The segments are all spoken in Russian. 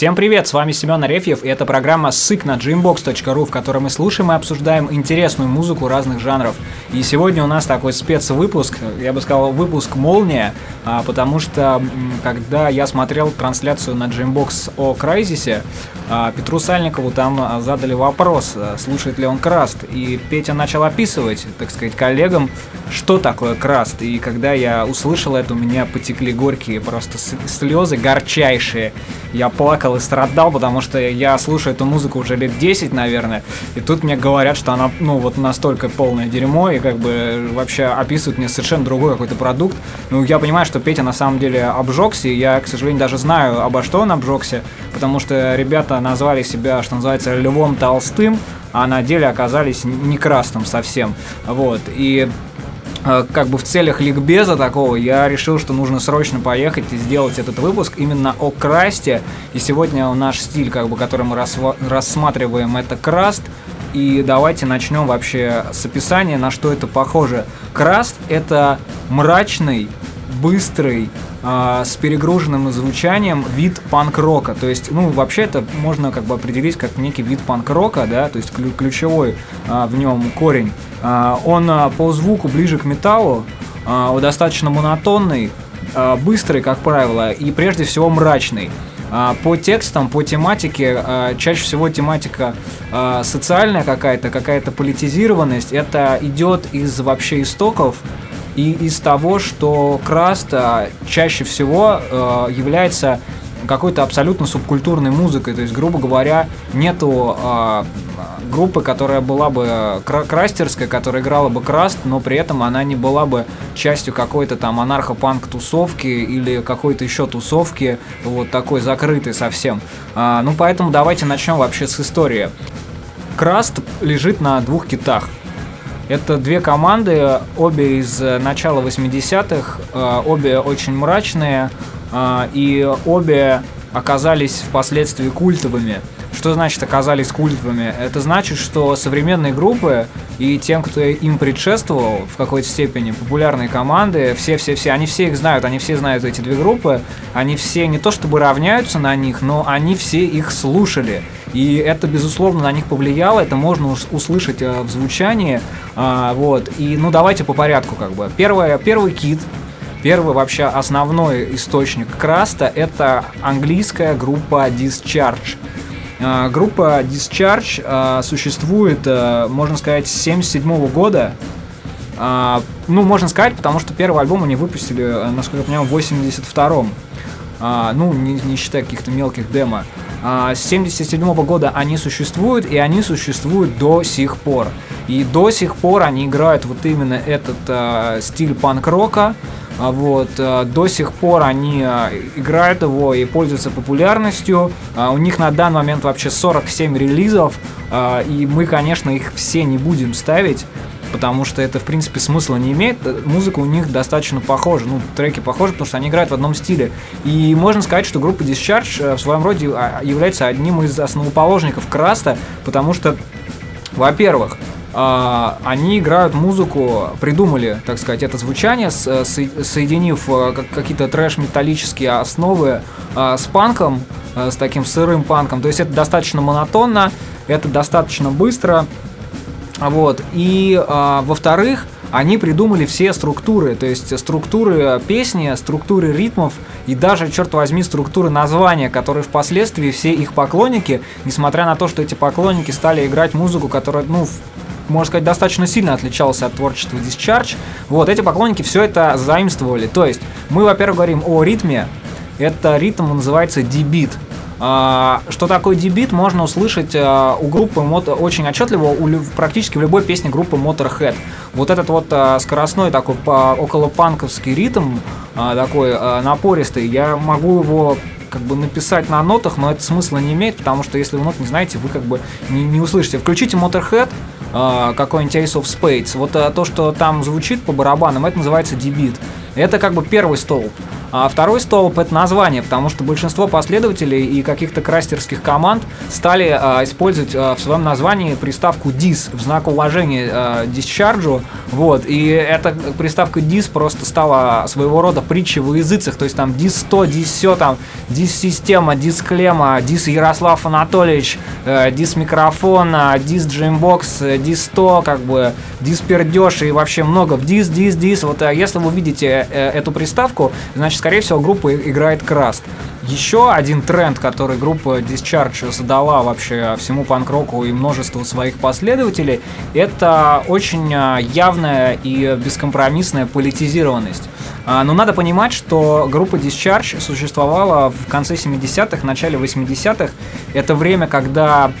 Всем привет, с вами Семен Арефьев, и это программа «Сык» на dreambox.ru, в которой мы слушаем и обсуждаем интересную музыку разных жанров. И сегодня у нас такой спецвыпуск, я бы сказал, выпуск «Молния», а, потому что, когда я смотрел трансляцию на Dreambox о Крайзисе, а, Петру Сальникову там а, задали вопрос, слушает ли он Краст, и Петя начал описывать, так сказать, коллегам, что такое Краст, и когда я услышал это, у меня потекли горькие просто слезы, горчайшие, я плакал плакал и страдал, потому что я слушаю эту музыку уже лет 10, наверное, и тут мне говорят, что она, ну, вот настолько полное дерьмо, и как бы вообще описывают мне совершенно другой какой-то продукт. Ну, я понимаю, что Петя на самом деле обжегся, и я, к сожалению, даже знаю, обо что он обжегся, потому что ребята назвали себя, что называется, Львом Толстым, а на деле оказались не красным совсем. Вот, и как бы в целях ликбеза такого я решил, что нужно срочно поехать и сделать этот выпуск именно о красте. И сегодня наш стиль, как бы, который мы рассматриваем, это краст. И давайте начнем вообще с описания, на что это похоже. Краст — это мрачный, быстрый, э, с перегруженным звучанием вид панк-рока. То есть, ну, вообще это можно как бы определить как некий вид панк-рока, да, то есть ключевой э, в нем корень. Э, он э, по звуку ближе к металлу, э, достаточно монотонный, э, быстрый, как правило, и прежде всего мрачный. По текстам, по тематике, чаще всего тематика социальная какая-то, какая-то политизированность. Это идет из вообще истоков и из того, что Краст чаще всего э, является какой-то абсолютно субкультурной музыкой. То есть, грубо говоря, нету э, группы, которая была бы крастерская, которая играла бы краст, но при этом она не была бы частью какой-то там анархопанк тусовки или какой-то еще тусовки, вот такой закрытой совсем. А, ну, поэтому давайте начнем вообще с истории. Краст лежит на двух китах – это две команды, обе из э, начала 80-х, э, обе очень мрачные, э, и обе оказались впоследствии культовыми. Что значит оказались культовыми? Это значит, что современные группы и тем, кто им предшествовал в какой-то степени, популярные команды, все-все-все, они все их знают, они все знают эти две группы, они все не то чтобы равняются на них, но они все их слушали. И это, безусловно, на них повлияло, это можно услышать э, в звучании. А, вот. И, ну, давайте по порядку, как бы. Первое, первый кит, Первый вообще основной источник краста – это английская группа Discharge. А, группа Discharge а, существует, а, можно сказать, с 1977 года. Ну, можно сказать, потому что первый альбом они выпустили, насколько я понимаю, в 82-м. А, ну, не, не считая каких-то мелких демо. А, с 77 года они существуют, и они существуют до сих пор. И до сих пор они играют вот именно этот а, стиль панк-рока, а, вот, а, до сих пор они а, играют его и пользуются популярностью. У них на данный момент вообще 47 релизов, и мы, конечно, их все не будем ставить потому что это, в принципе, смысла не имеет. Музыка у них достаточно похожа, ну, треки похожи, потому что они играют в одном стиле. И можно сказать, что группа Discharge э, в своем роде является одним из основоположников Краста, потому что, во-первых, Uh, они играют музыку, придумали, так сказать, это звучание, э, со, соединив какие-то трэш-металлические основы с панком, с таким сырым панком. То есть это достаточно монотонно, это достаточно быстро, вот. И, а, во-вторых, они придумали все структуры, то есть структуры песни, структуры ритмов и даже, черт возьми, структуры названия, которые впоследствии все их поклонники, несмотря на то, что эти поклонники стали играть музыку, которая, ну, можно сказать, достаточно сильно отличался от творчества Discharge, вот, эти поклонники все это заимствовали. То есть мы, во-первых, говорим о ритме, это ритм называется а, что такое дебит, можно услышать а, у группы очень отчетливо у, практически в любой песне группы Motorhead. Вот этот вот а, скоростной такой около панковский ритм, такой напористый, я могу его как бы написать на нотах, но это смысла не имеет, потому что если вы нот не знаете, вы как бы не, не услышите. Включите Motorhead, какой-нибудь Ace of Spades, вот то, что там звучит по барабанам, это называется дебит. Это как бы первый столб. А второй столб это название, потому что большинство последователей и каких-то крастерских команд стали а, использовать а, в своем названии приставку dis в знак уважения а, discharge. Вот, и эта приставка dis просто стала своего рода притчей в языцах, то есть там dis 100, dis все, там dis система, dis клема, dis Ярослав Анатольевич, э, dis микрофон, dis Dreambox, dis 100, как бы dis пердеж и вообще много dis, dis, dis. Вот э, если вы видите э, эту приставку, значит, скорее всего, группа играет Краст. Еще один тренд, который группа Discharge задала вообще всему панк-року и множеству своих последователей, это очень а, явная и бескомпромиссная политизированность. А, но надо понимать, что группа Discharge существовала в конце 70-х, начале 80-х. Это время, когда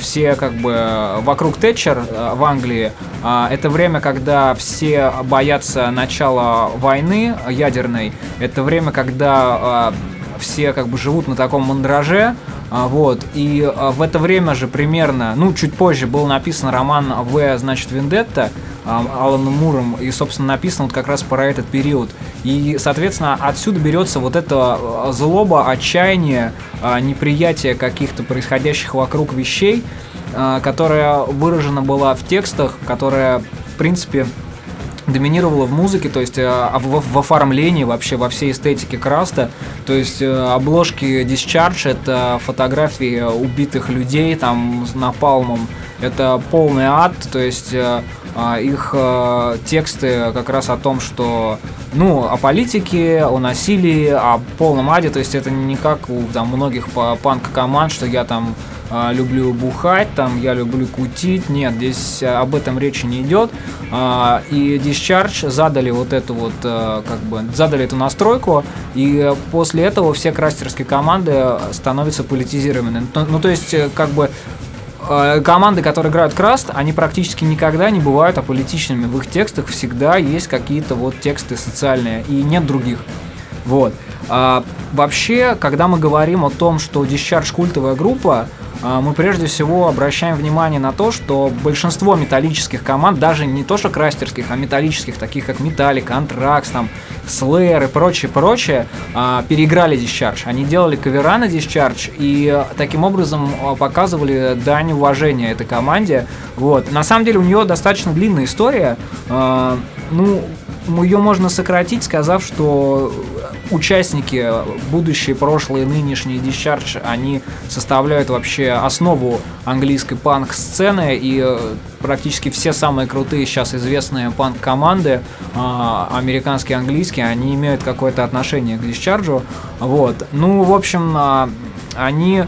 все как бы вокруг Тэтчер в Англии. Это время, когда все боятся начала войны ядерной. Это время, когда все как бы живут на таком мандраже, а, вот, и а, в это время же примерно, ну, чуть позже был написан роман В, значит, Вендетта, а, Аланом Муром, и, собственно, написан вот как раз про этот период. И, соответственно, отсюда берется вот это злоба, отчаяние, неприятие каких-то происходящих вокруг вещей, которая выражена была в текстах, которая, в принципе, доминировала в музыке, то есть э, в, в оформлении вообще, во всей эстетике Краста. То есть э, обложки Discharge — это фотографии убитых людей там с напалмом. Это полный ад, то есть э, а, их тексты как раз о том, что ну, о политике, о насилии, о полном аде, то есть это не как у там, многих панк-команд, что я там а, люблю бухать, там я люблю кутить. Нет, здесь а, об этом речи не идет. А, и Discharge задали вот эту вот, как бы, задали эту настройку, и после этого все крастерские команды становятся политизированными. Ну, ну то есть, э, как бы, команды, которые играют Краст, они практически никогда не бывают аполитичными. В их текстах всегда есть какие-то вот тексты социальные, и нет других. Вот. А, вообще, когда мы говорим о том, что Discharge культовая группа, а, мы прежде всего обращаем внимание на то, что большинство металлических команд, даже не то что крастерских, а металлических, таких как Metallica, Anthrax, там, Slayer и прочее, прочее, а, переиграли Discharge. Они делали кавера на Discharge и таким образом а, показывали дань уважения этой команде. Вот. На самом деле у нее достаточно длинная история. Ну, ее можно сократить, сказав, что участники, будущие, прошлые, нынешние Discharge, они составляют вообще основу английской панк-сцены, и э, практически все самые крутые сейчас известные панк-команды, э, американские, английские, они имеют какое-то отношение к Discharge. Вот. Ну, в общем, э, они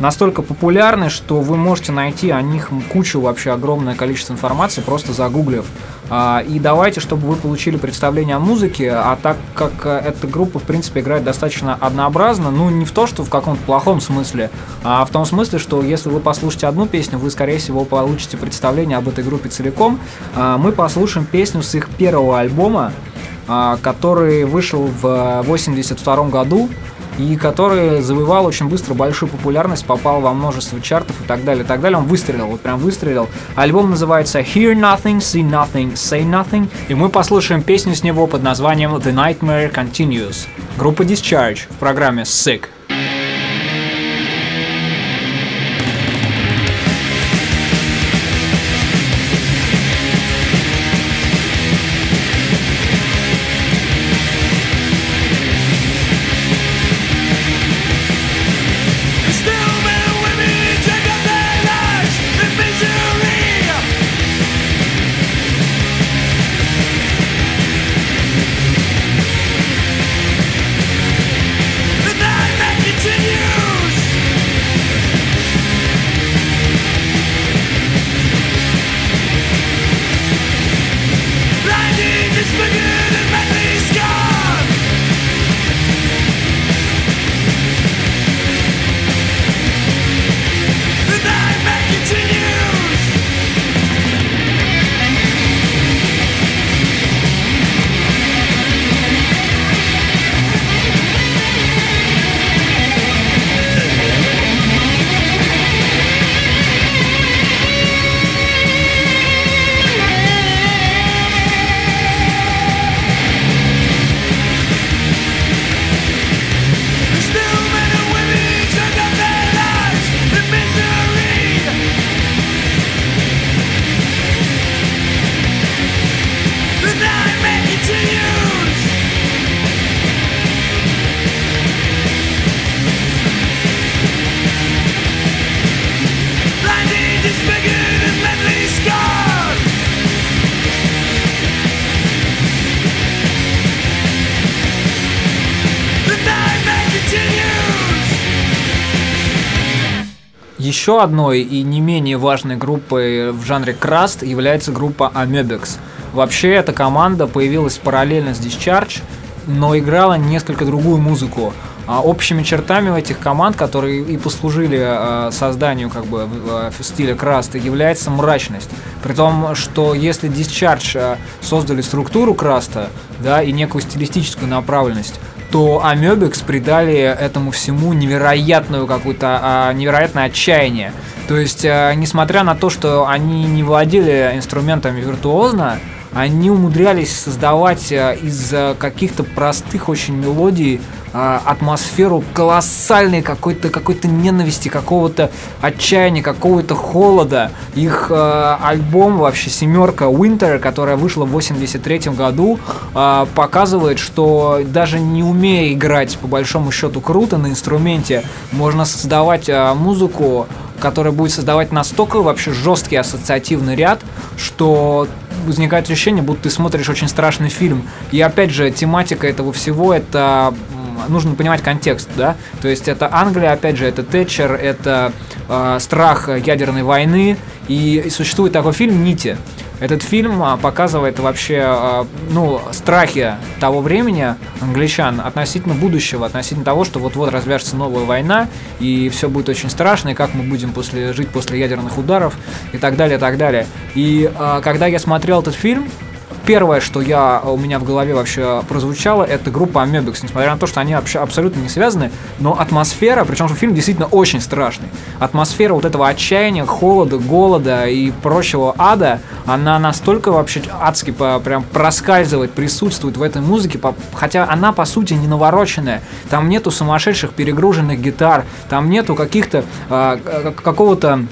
настолько популярны, что вы можете найти о них кучу вообще огромное количество информации, просто загуглив. А, и давайте, чтобы вы получили представление о музыке, а так как э, эта группа, в принципе, играет достаточно однообразно, ну, не в то, что в каком-то плохом смысле, а в том смысле, что если вы послушаете одну песню, вы, скорее всего, получите представление об этой группе целиком. А, мы послушаем песню с их первого альбома, а, который вышел в 82 году и который завоевал очень быстро большую популярность, попал во множество чартов и так далее, и так далее. Он выстрелил, вот прям выстрелил. Альбом называется Hear Nothing, See Nothing, Say Nothing, и мы послушаем песню с него под названием The Nightmare Continues. Группа Discharge в программе Sick. Еще одной и не менее важной группой в жанре краст является группа Amoebix. Вообще эта команда появилась параллельно с Discharge, но играла несколько другую музыку. А общими чертами этих команд, которые и послужили э, созданию как бы в стиле краста, является мрачность. При том, что если Discharge э, создали структуру краста, да, и некую стилистическую направленность, то Амебикс придали этому всему невероятную какую-то а, невероятное отчаяние. То есть, а, несмотря на то, что они не владели инструментами виртуозно, они умудрялись создавать а, из каких-то простых очень мелодий а, атмосферу колоссальной какой-то какой-то ненависти, какого-то отчаяния, какого-то холода. Их э, альбом вообще семерка Winter, которая вышла в 83 году, э, показывает, что даже не умея играть по большому счету круто на инструменте, можно создавать э, музыку, которая будет создавать настолько вообще жесткий ассоциативный ряд, что возникает ощущение, будто ты смотришь очень страшный фильм. И опять же, тематика этого всего это нужно понимать контекст, да, то есть это Англия, опять же, это Тэтчер, это э, страх ядерной войны, и, и существует такой фильм «Нити». Этот фильм а, показывает вообще, а, ну, страхи того времени англичан относительно будущего, относительно того, что вот-вот развяжется новая война, и все будет очень страшно, и как мы будем после, жить после ядерных ударов, и так далее, и так далее. И а, когда я смотрел этот фильм, первое, что я, у меня в голове вообще прозвучало, это группа Amebix, несмотря на то, что они вообще абсолютно не связаны, но атмосфера, причем что фильм действительно очень страшный, атмосфера вот этого отчаяния, холода, голода и прочего ада, она настолько вообще адски по, прям проскальзывает, присутствует в этой музыке, по, хотя она по сути не навороченная, там нету сумасшедших перегруженных гитар, там нету каких-то, э, какого-то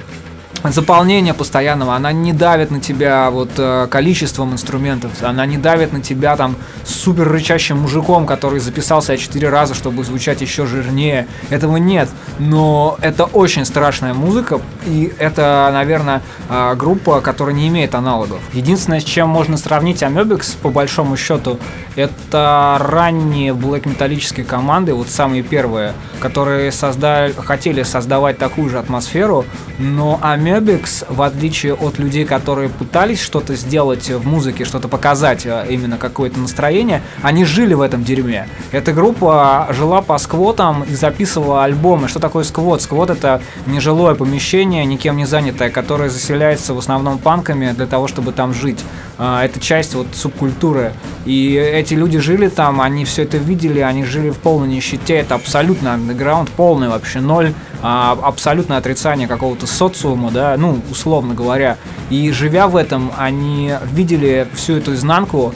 заполнение постоянного, она не давит на тебя вот э, количеством инструментов, она не давит на тебя там супер рычащим мужиком, который записал себя четыре раза, чтобы звучать еще жирнее. Этого нет, но это очень страшная музыка, и это, наверное, э, группа, которая не имеет аналогов. Единственное, с чем можно сравнить Amebix, по большому счету, это ранние блэк-металлические команды, вот самые первые, которые создали, хотели создавать такую же атмосферу, но Amebix Мебикс, в отличие от людей, которые пытались что-то сделать в музыке, что-то показать, э, именно какое-то настроение, они жили в этом дерьме. Эта группа жила по сквотам и записывала альбомы. Что такое сквот? Сквот это нежилое помещение, никем не занятое, которое заселяется в основном панками для того, чтобы там жить. А, это часть вот субкультуры. И эти люди жили там, они все это видели, они жили в полной нищете. Это абсолютно андеграунд, полный вообще ноль, а, абсолютное отрицание какого-то социума, да, ну, условно говоря. И живя в этом, они видели всю эту изнанку,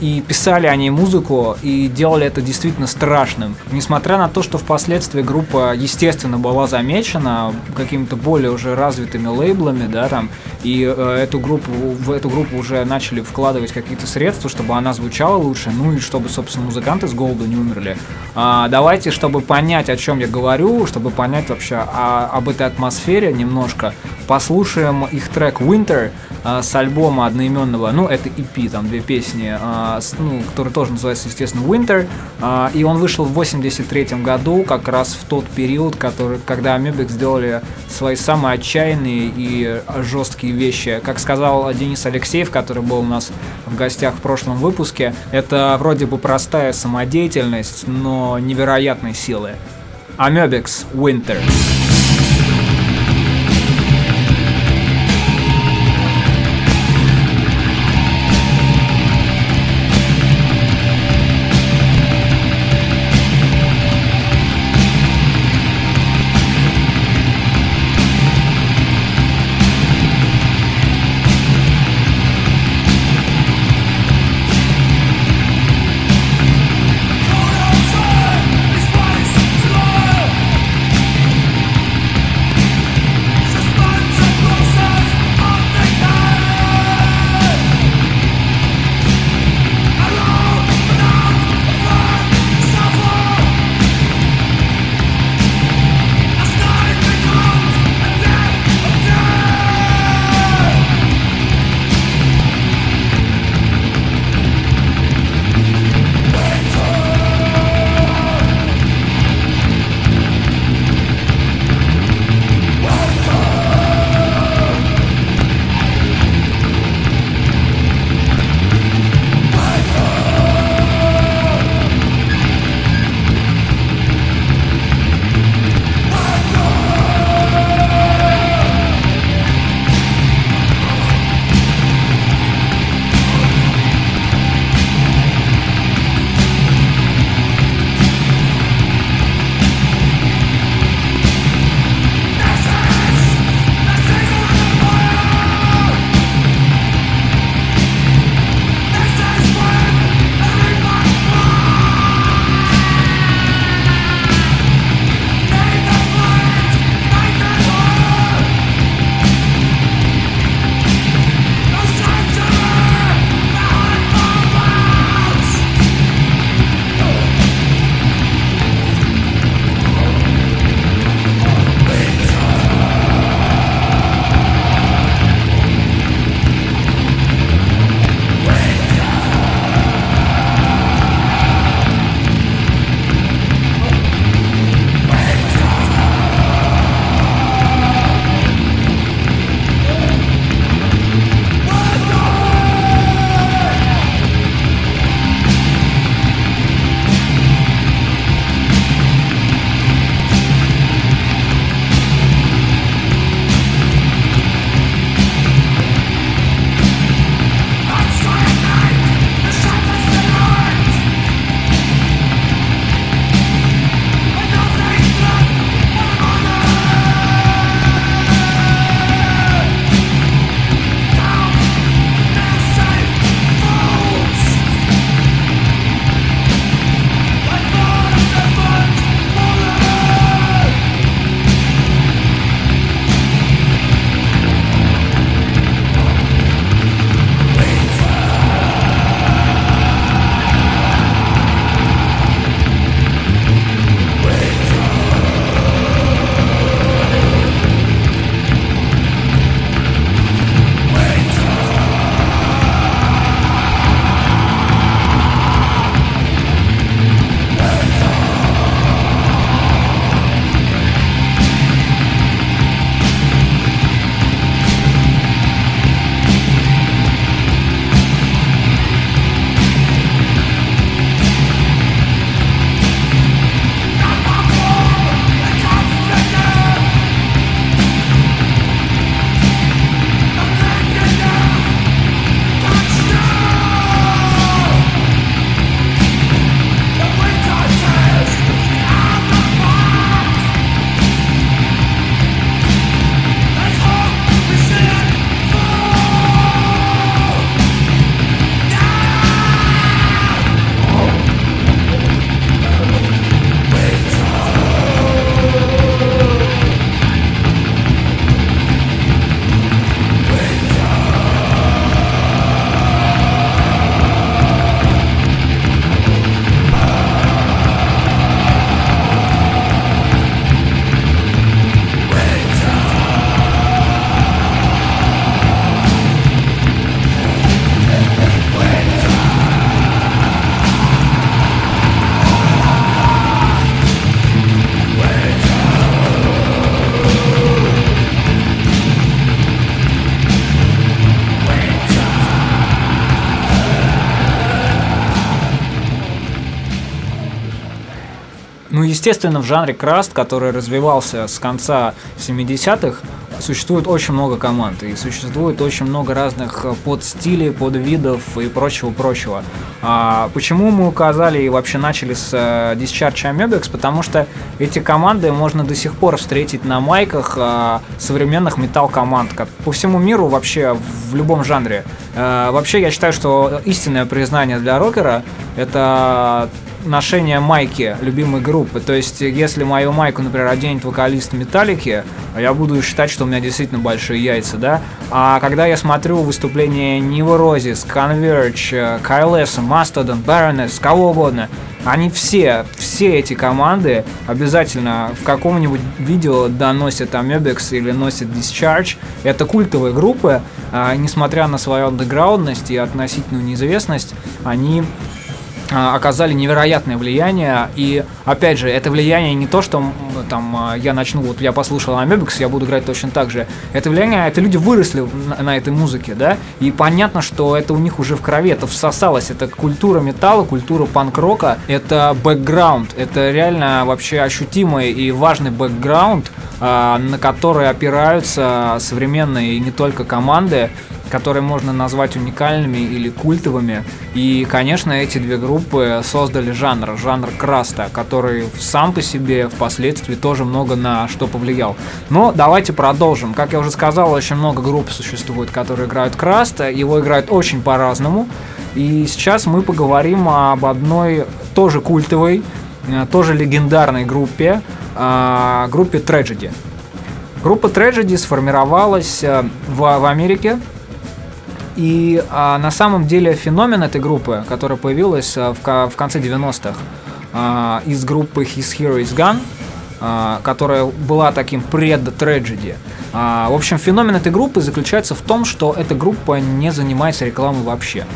и писали они музыку, и делали это действительно страшным. Несмотря на то, что впоследствии группа, естественно, была замечена какими-то более уже развитыми лейблами, да, там, и э, эту группу, в эту группу уже начали вкладывать какие-то средства, чтобы она звучала лучше, ну и чтобы, собственно, музыканты с голоду не умерли. А, давайте, чтобы понять, о чем я говорю, чтобы понять вообще о, об этой атмосфере немножко, послушаем их трек Winter а, с альбома одноименного, ну, это EP, там две песни, а, с, ну, который тоже называется, естественно, Winter, а, и он вышел в 83 году, как раз в тот период, который, когда Amebix сделали свои самые отчаянные и жесткие вещи. Как сказал Денис Алексеев, который был у нас в гостях в прошлом выпуске, это вроде бы простая самодеятельность, но невероятной силы. Amebix Winter. Естественно, в жанре краст, который развивался с конца 70-х, существует очень много команд, и существует очень много разных э, подстилей, подвидов и прочего-прочего. А почему мы указали и вообще начали с uh, Discharge Amebex? Потому что эти команды можно до сих пор встретить на майках uh, современных металл-команд, как по всему миру вообще в любом жанре. Вообще я считаю, что истинное признание для рокера это ношение майки любимой группы. То есть, если мою майку, например, оденет вокалист Металлики, я буду считать, что у меня действительно большие яйца, да? А когда я смотрю выступления Неврозис, Converge, KLS, Mastodon, Baroness, кого угодно, они все, все эти команды обязательно в каком-нибудь видео доносят Amebex или носят Discharge. Это культовые группы, а, несмотря на свою андеграундность и относительную неизвестность, они оказали невероятное влияние. И опять же, это влияние не то, что там а, я начну, вот я послушал Амебикс, я буду играть точно так же. Это влияние, это люди выросли на, на этой музыке, да, и понятно, что это у них уже в крови, это всосалось, это культура металла, культура панк-рока, это бэкграунд, это реально вообще ощутимый и важный бэкграунд, а, на который опираются современные не только команды, которые можно назвать уникальными или культовыми. И, конечно, эти две группы создали жанр, жанр краста, который сам по себе впоследствии тоже много на что повлиял. Но давайте продолжим. Как я уже сказал, очень много групп существует, которые играют краст. Его играют очень по-разному. И сейчас мы поговорим об одной тоже культовой, э, тоже легендарной группе, э, группе Tragedy. Группа Tragedy сформировалась э, в, в Америке и а, на самом деле феномен этой группы, которая появилась а, в, в конце 90-х а, из группы His Hero Is Gone, а, которая была таким пред-трагеди. А, в общем, феномен этой группы заключается в том, что эта группа не занимается рекламой вообще.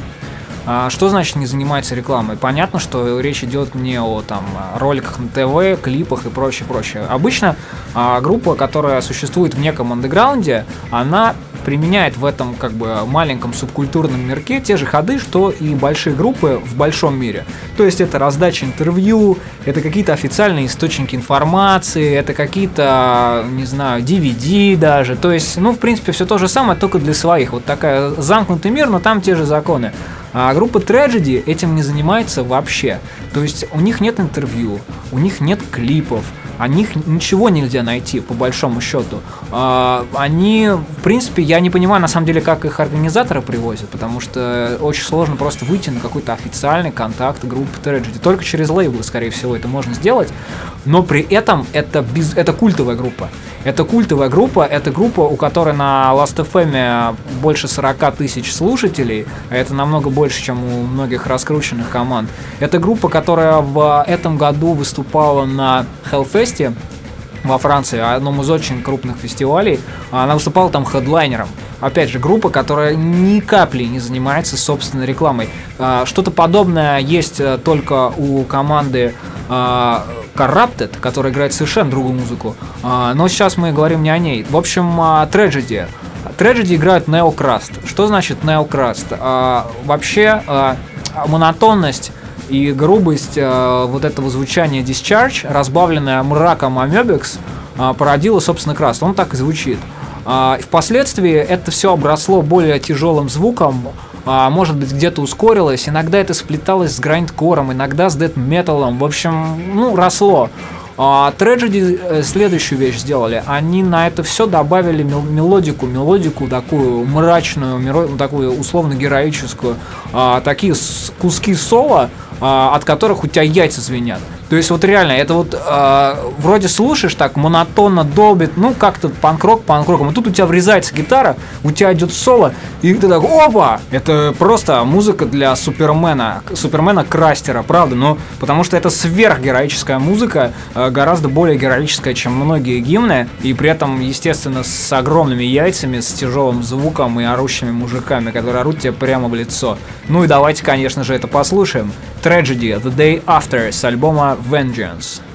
А, что значит не занимается рекламой? Понятно, что речь идет не о там роликах на ТВ, клипах и прочее, прочее. Обычно а, группа, которая существует в неком андеграунде, она применяет в этом как бы маленьком субкультурном мирке те же ходы, что и большие группы в большом мире. То есть это раздача интервью, это какие-то официальные источники информации, это какие-то, не знаю, DVD даже. То есть, ну, в принципе, все то же самое, только для своих. Вот такая замкнутый мир, но там те же законы. А группа Tragedy этим не занимается вообще. То есть у них нет интервью, у них нет клипов, о них ничего нельзя найти, по большому счету. А, они, в принципе, я не понимаю, на самом деле, как их организаторы привозят, потому что очень сложно просто выйти на какой-то официальный контакт группы Tragedy. Только через лейблы, скорее всего, это можно сделать, но при этом это, без, это культовая группа. Это культовая группа, это группа, у которой на Last.fm больше 40 тысяч слушателей, а это намного больше, чем у многих раскрученных команд. Это группа, которая в этом году выступала на Hellfest, Фесте во Франции, одном из очень крупных фестивалей. Она выступала там хедлайнером. Опять же, группа, которая ни капли не занимается собственной рекламой. А, что-то подобное есть э, только у команды а, Corrupted, которая играет совершенно другую музыку. А, но сейчас мы говорим не о ней. В общем, Tragedy. Tragedy играют Neocrust. Что значит Neocrust? Вообще, монотонность и грубость э, вот этого звучания Discharge, разбавленная мраком Amebex, э, породила, собственно, Краст. Он так и звучит. Э, впоследствии это все обросло более тяжелым звуком, э, может быть, где-то ускорилось, иногда это сплеталось с грайндкором, иногда с дэт-металлом, в общем, ну, росло. А Tragedy э, следующую вещь сделали. Они на это все добавили мелодику, мелодику такую мрачную, такую условно героическую, а, такие куски соло, а, от которых у тебя яйца звенят. То есть вот реально, это вот э, вроде слушаешь так монотонно долбит, ну как-то панкрок панкроком, и тут у тебя врезается гитара, у тебя идет соло, и ты так, опа! Это просто музыка для Супермена, Супермена Крастера, правда, но потому что это сверхгероическая музыка, э, гораздо более героическая, чем многие гимны, и при этом, естественно, с огромными яйцами, с тяжелым звуком и орущими мужиками, которые орут тебе прямо в лицо. Ну и давайте, конечно же, это послушаем. Tragedy, The Day After с альбома Vengeance.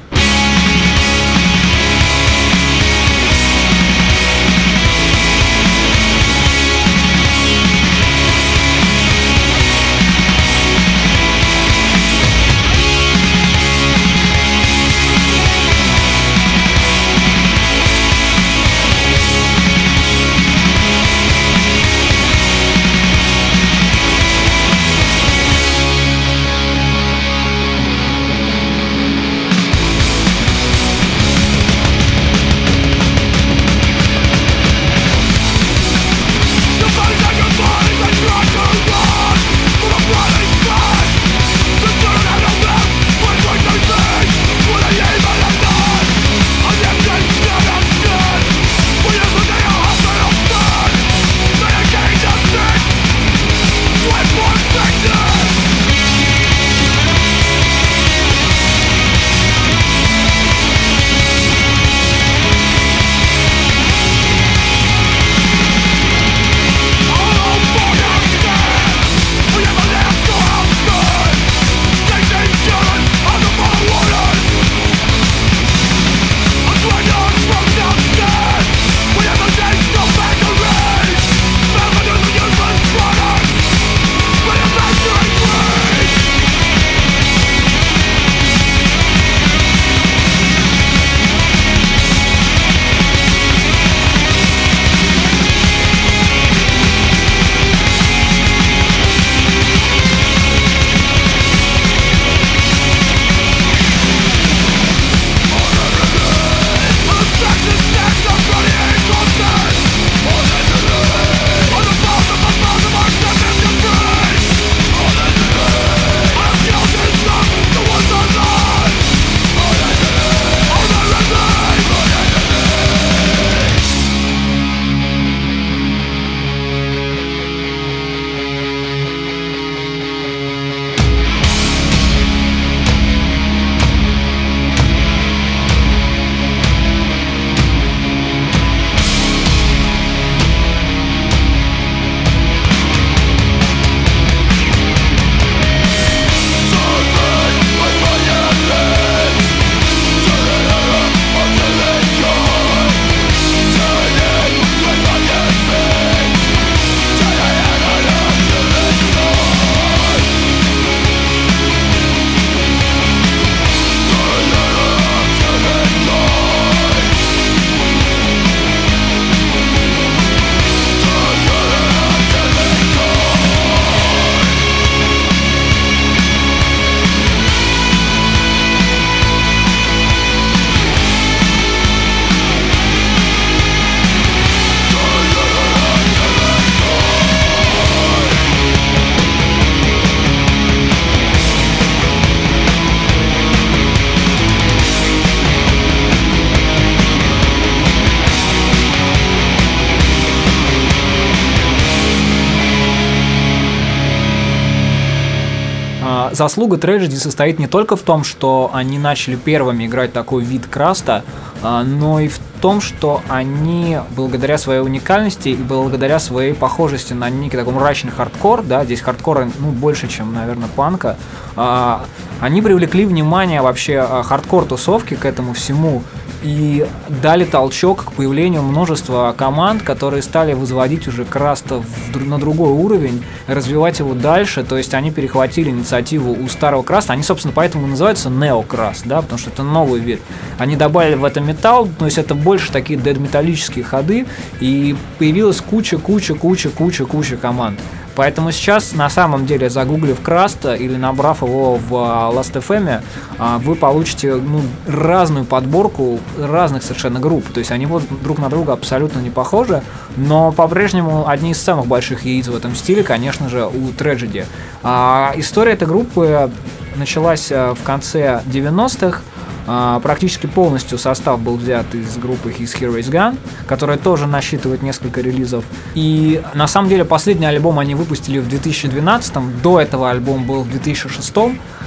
Заслуга Tragedy состоит не только в том, что они начали первыми играть такой вид краста, а, но и в том, что они, благодаря своей уникальности и благодаря своей похожести на некий такой мрачный хардкор, да, здесь хардкора ну, больше, чем, наверное, панка, а, они привлекли внимание вообще а, хардкор-тусовки к этому всему и дали толчок к появлению множества команд, которые стали возводить уже Краста на другой уровень, развивать его дальше, то есть они перехватили инициативу у старого Краста, они, собственно, поэтому называются Неокраст, да, потому что это новый вид. Они добавили в это металл, то есть это больше такие дед-металлические ходы, и появилась куча, куча, куча, куча, куча команд. Поэтому сейчас, на самом деле, загуглив Краста или набрав его в а, Last.fm, а, вы получите ну, разную подборку разных совершенно групп. То есть они вот друг на друга абсолютно не похожи, но по-прежнему одни из самых больших яиц в этом стиле, конечно же, у Tragedy. А, история этой группы началась в конце 90-х, а, практически полностью состав был взят из группы His Hero is Gone, которая тоже насчитывает несколько релизов. И на самом деле последний альбом они выпустили в 2012, до этого альбом был в 2006,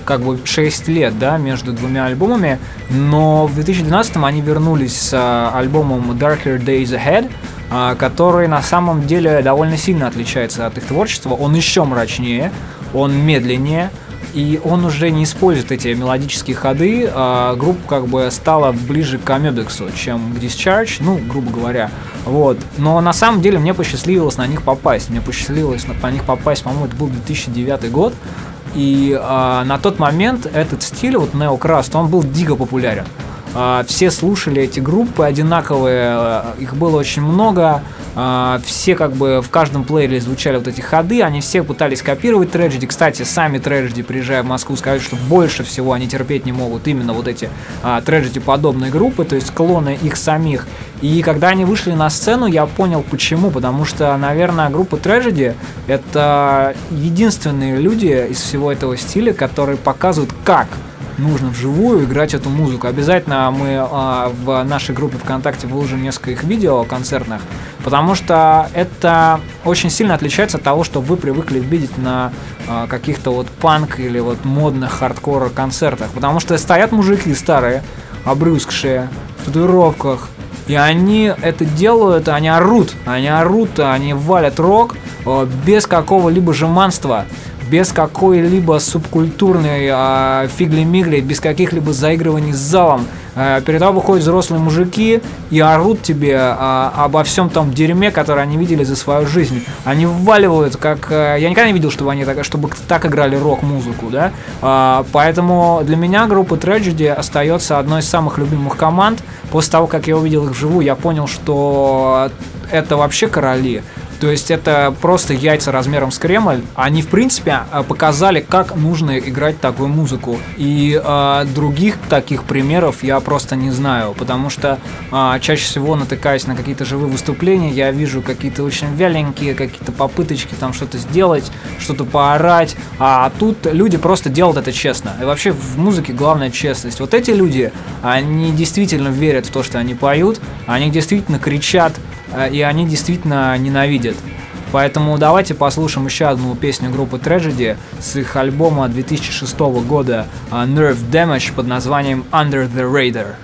как бы 6 лет, да, между двумя альбомами, но в 2012 они вернулись с а, альбомом Darker Days Ahead, а, который на самом деле довольно сильно отличается от их творчества. Он еще мрачнее, он медленнее, и он уже не использует эти мелодические ходы, а группа как бы стала ближе к Амебексу, чем к Discharge, ну, грубо говоря. Вот. Но на самом деле мне посчастливилось на них попасть. Мне посчастливилось на них попасть, по-моему, это был 2009 год. И а, на тот момент этот стиль, вот Neocrust, он был дико популярен. А, все слушали эти группы одинаковые, а, их было очень много. А, все как бы в каждом плеере звучали вот эти ходы, они все пытались копировать Tragedy. Кстати, сами Tragedy, приезжая в Москву, сказали, что больше всего они терпеть не могут именно вот эти Tragedy подобные группы, то есть клоны их самих. И когда они вышли на сцену, я понял почему. Потому что, наверное, группа Tragedy — это единственные люди из всего этого стиля, которые показывают, как нужно вживую играть эту музыку. Обязательно мы а, в нашей группе ВКонтакте выложим несколько их видео концертных, потому что это очень сильно отличается от того, что вы привыкли видеть на а, каких-то вот панк или вот модных хардкор концертах. Потому что стоят мужики старые, обрюзгшие, в татуировках, и они это делают, они орут, они орут, они валят рок а, без какого-либо жеманства без какой-либо субкультурной э, фигли-мигли, без каких-либо заигрываний с залом. Э, перед тобой выходят взрослые мужики и орут тебе э, обо всем том дерьме, которое они видели за свою жизнь. Они вваливают, как... Э, я никогда не видел, чтобы они так, чтобы так играли рок-музыку, да? Э, поэтому для меня группа Tragedy остается одной из самых любимых команд. После того, как я увидел их вживую, я понял, что это вообще короли. То есть это просто яйца размером с Кремль. Они, в принципе, э, показали, как нужно играть такую музыку. И э, других таких примеров я просто не знаю, потому что э, чаще всего натыкаясь на какие-то живые выступления, я вижу какие-то очень вяленькие, какие-то попыточки там что-то сделать, что-то поорать. А тут люди просто делают это честно. И вообще в музыке главная честность. Вот эти люди, они действительно верят в то, что они поют, они действительно кричат, и они действительно ненавидят. Поэтому давайте послушаем еще одну песню группы Tragedy с их альбома 2006 года э, Nerve Damage под названием Under the Radar.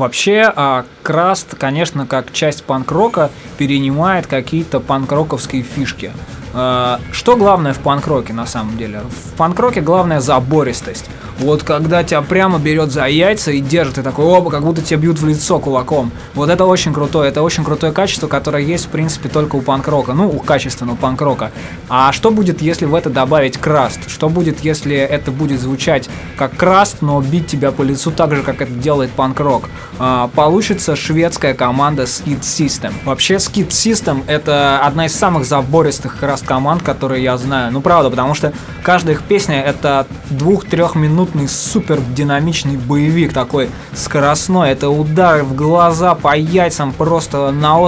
Вообще, а, Краст, конечно, как часть панк-рока перенимает какие-то панк-роковские фишки. А, что главное в панк-роке на самом деле? В панк-роке главное забористость. Вот когда тебя прямо берет за яйца и держит, и такой, оба, как будто тебя бьют в лицо кулаком. Вот это очень крутое, это очень крутое качество, которое есть, в принципе, только у панк-рока, ну, у качественного панк-рока. А что будет, если в это добавить краст? Что будет, если это будет звучать как краст, но бить тебя по лицу так же, как это делает панк-рок? А, получится шведская команда Skid System. Вообще, Skid System это одна из самых забористых краст команд, которые я знаю. Ну, правда, потому что каждая их песня это двух-трех минут абсолютный супер динамичный боевик такой скоростной. Это удар в глаза по яйцам просто на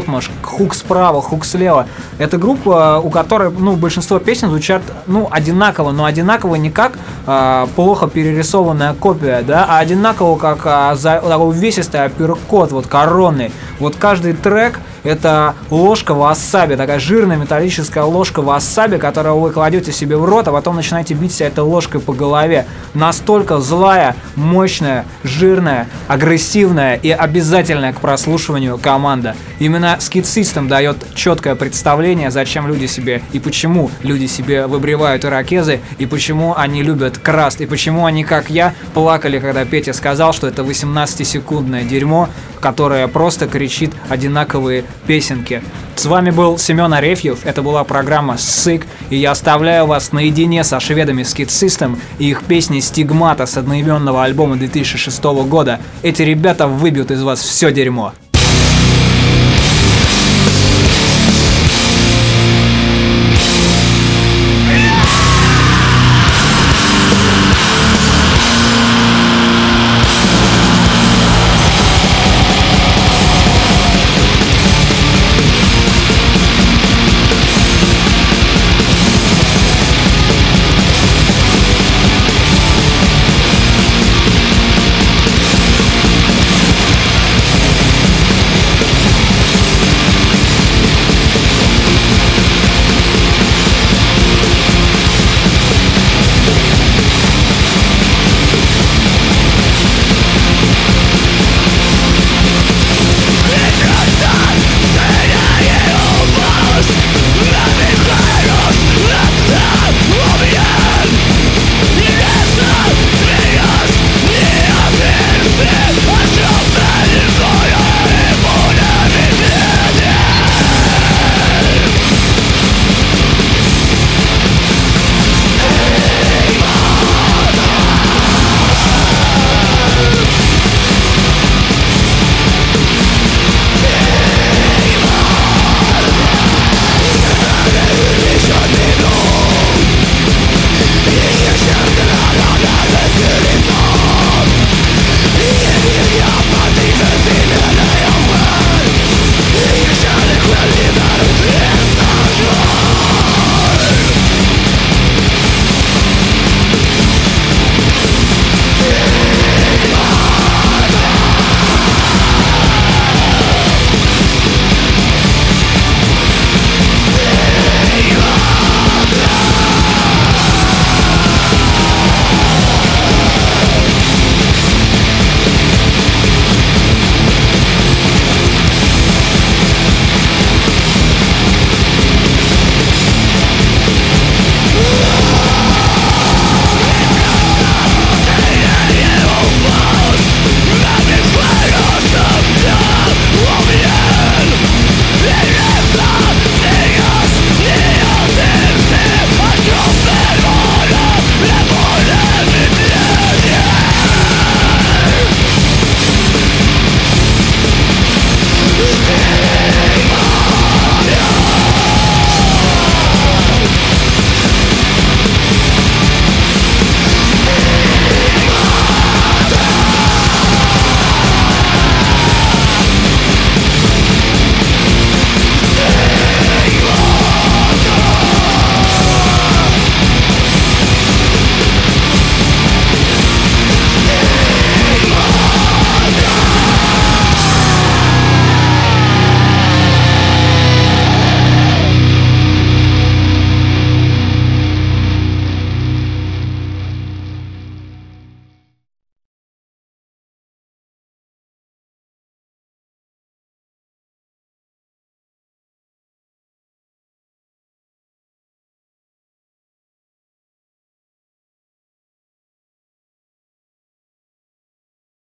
хук справа, хук слева. Это группа, у которой ну, большинство песен звучат ну, одинаково, но одинаково не как а, плохо перерисованная копия, да, а одинаково как а, за, увесистый апперкот, вот коронный. Вот каждый трек это ложка васаби, такая жирная металлическая ложка васаби, которую вы кладете себе в рот, а потом начинаете бить себя этой ложкой по голове. Настолько злая, мощная, жирная, агрессивная и обязательная к прослушиванию команда. Именно Skid System дает четкое представление, зачем люди себе и почему люди себе выбривают ирокезы, и почему они любят краст, и почему они, как я, плакали, когда Петя сказал, что это 18-секундное дерьмо, которое просто кричит одинаковые песенки. С вами был Семен Арефьев, это была программа «Сык», и я оставляю вас наедине со шведами Skid System и их песней «Стигмата» с одноименного альбома 2006 года. Эти ребята выбьют из вас все дерьмо.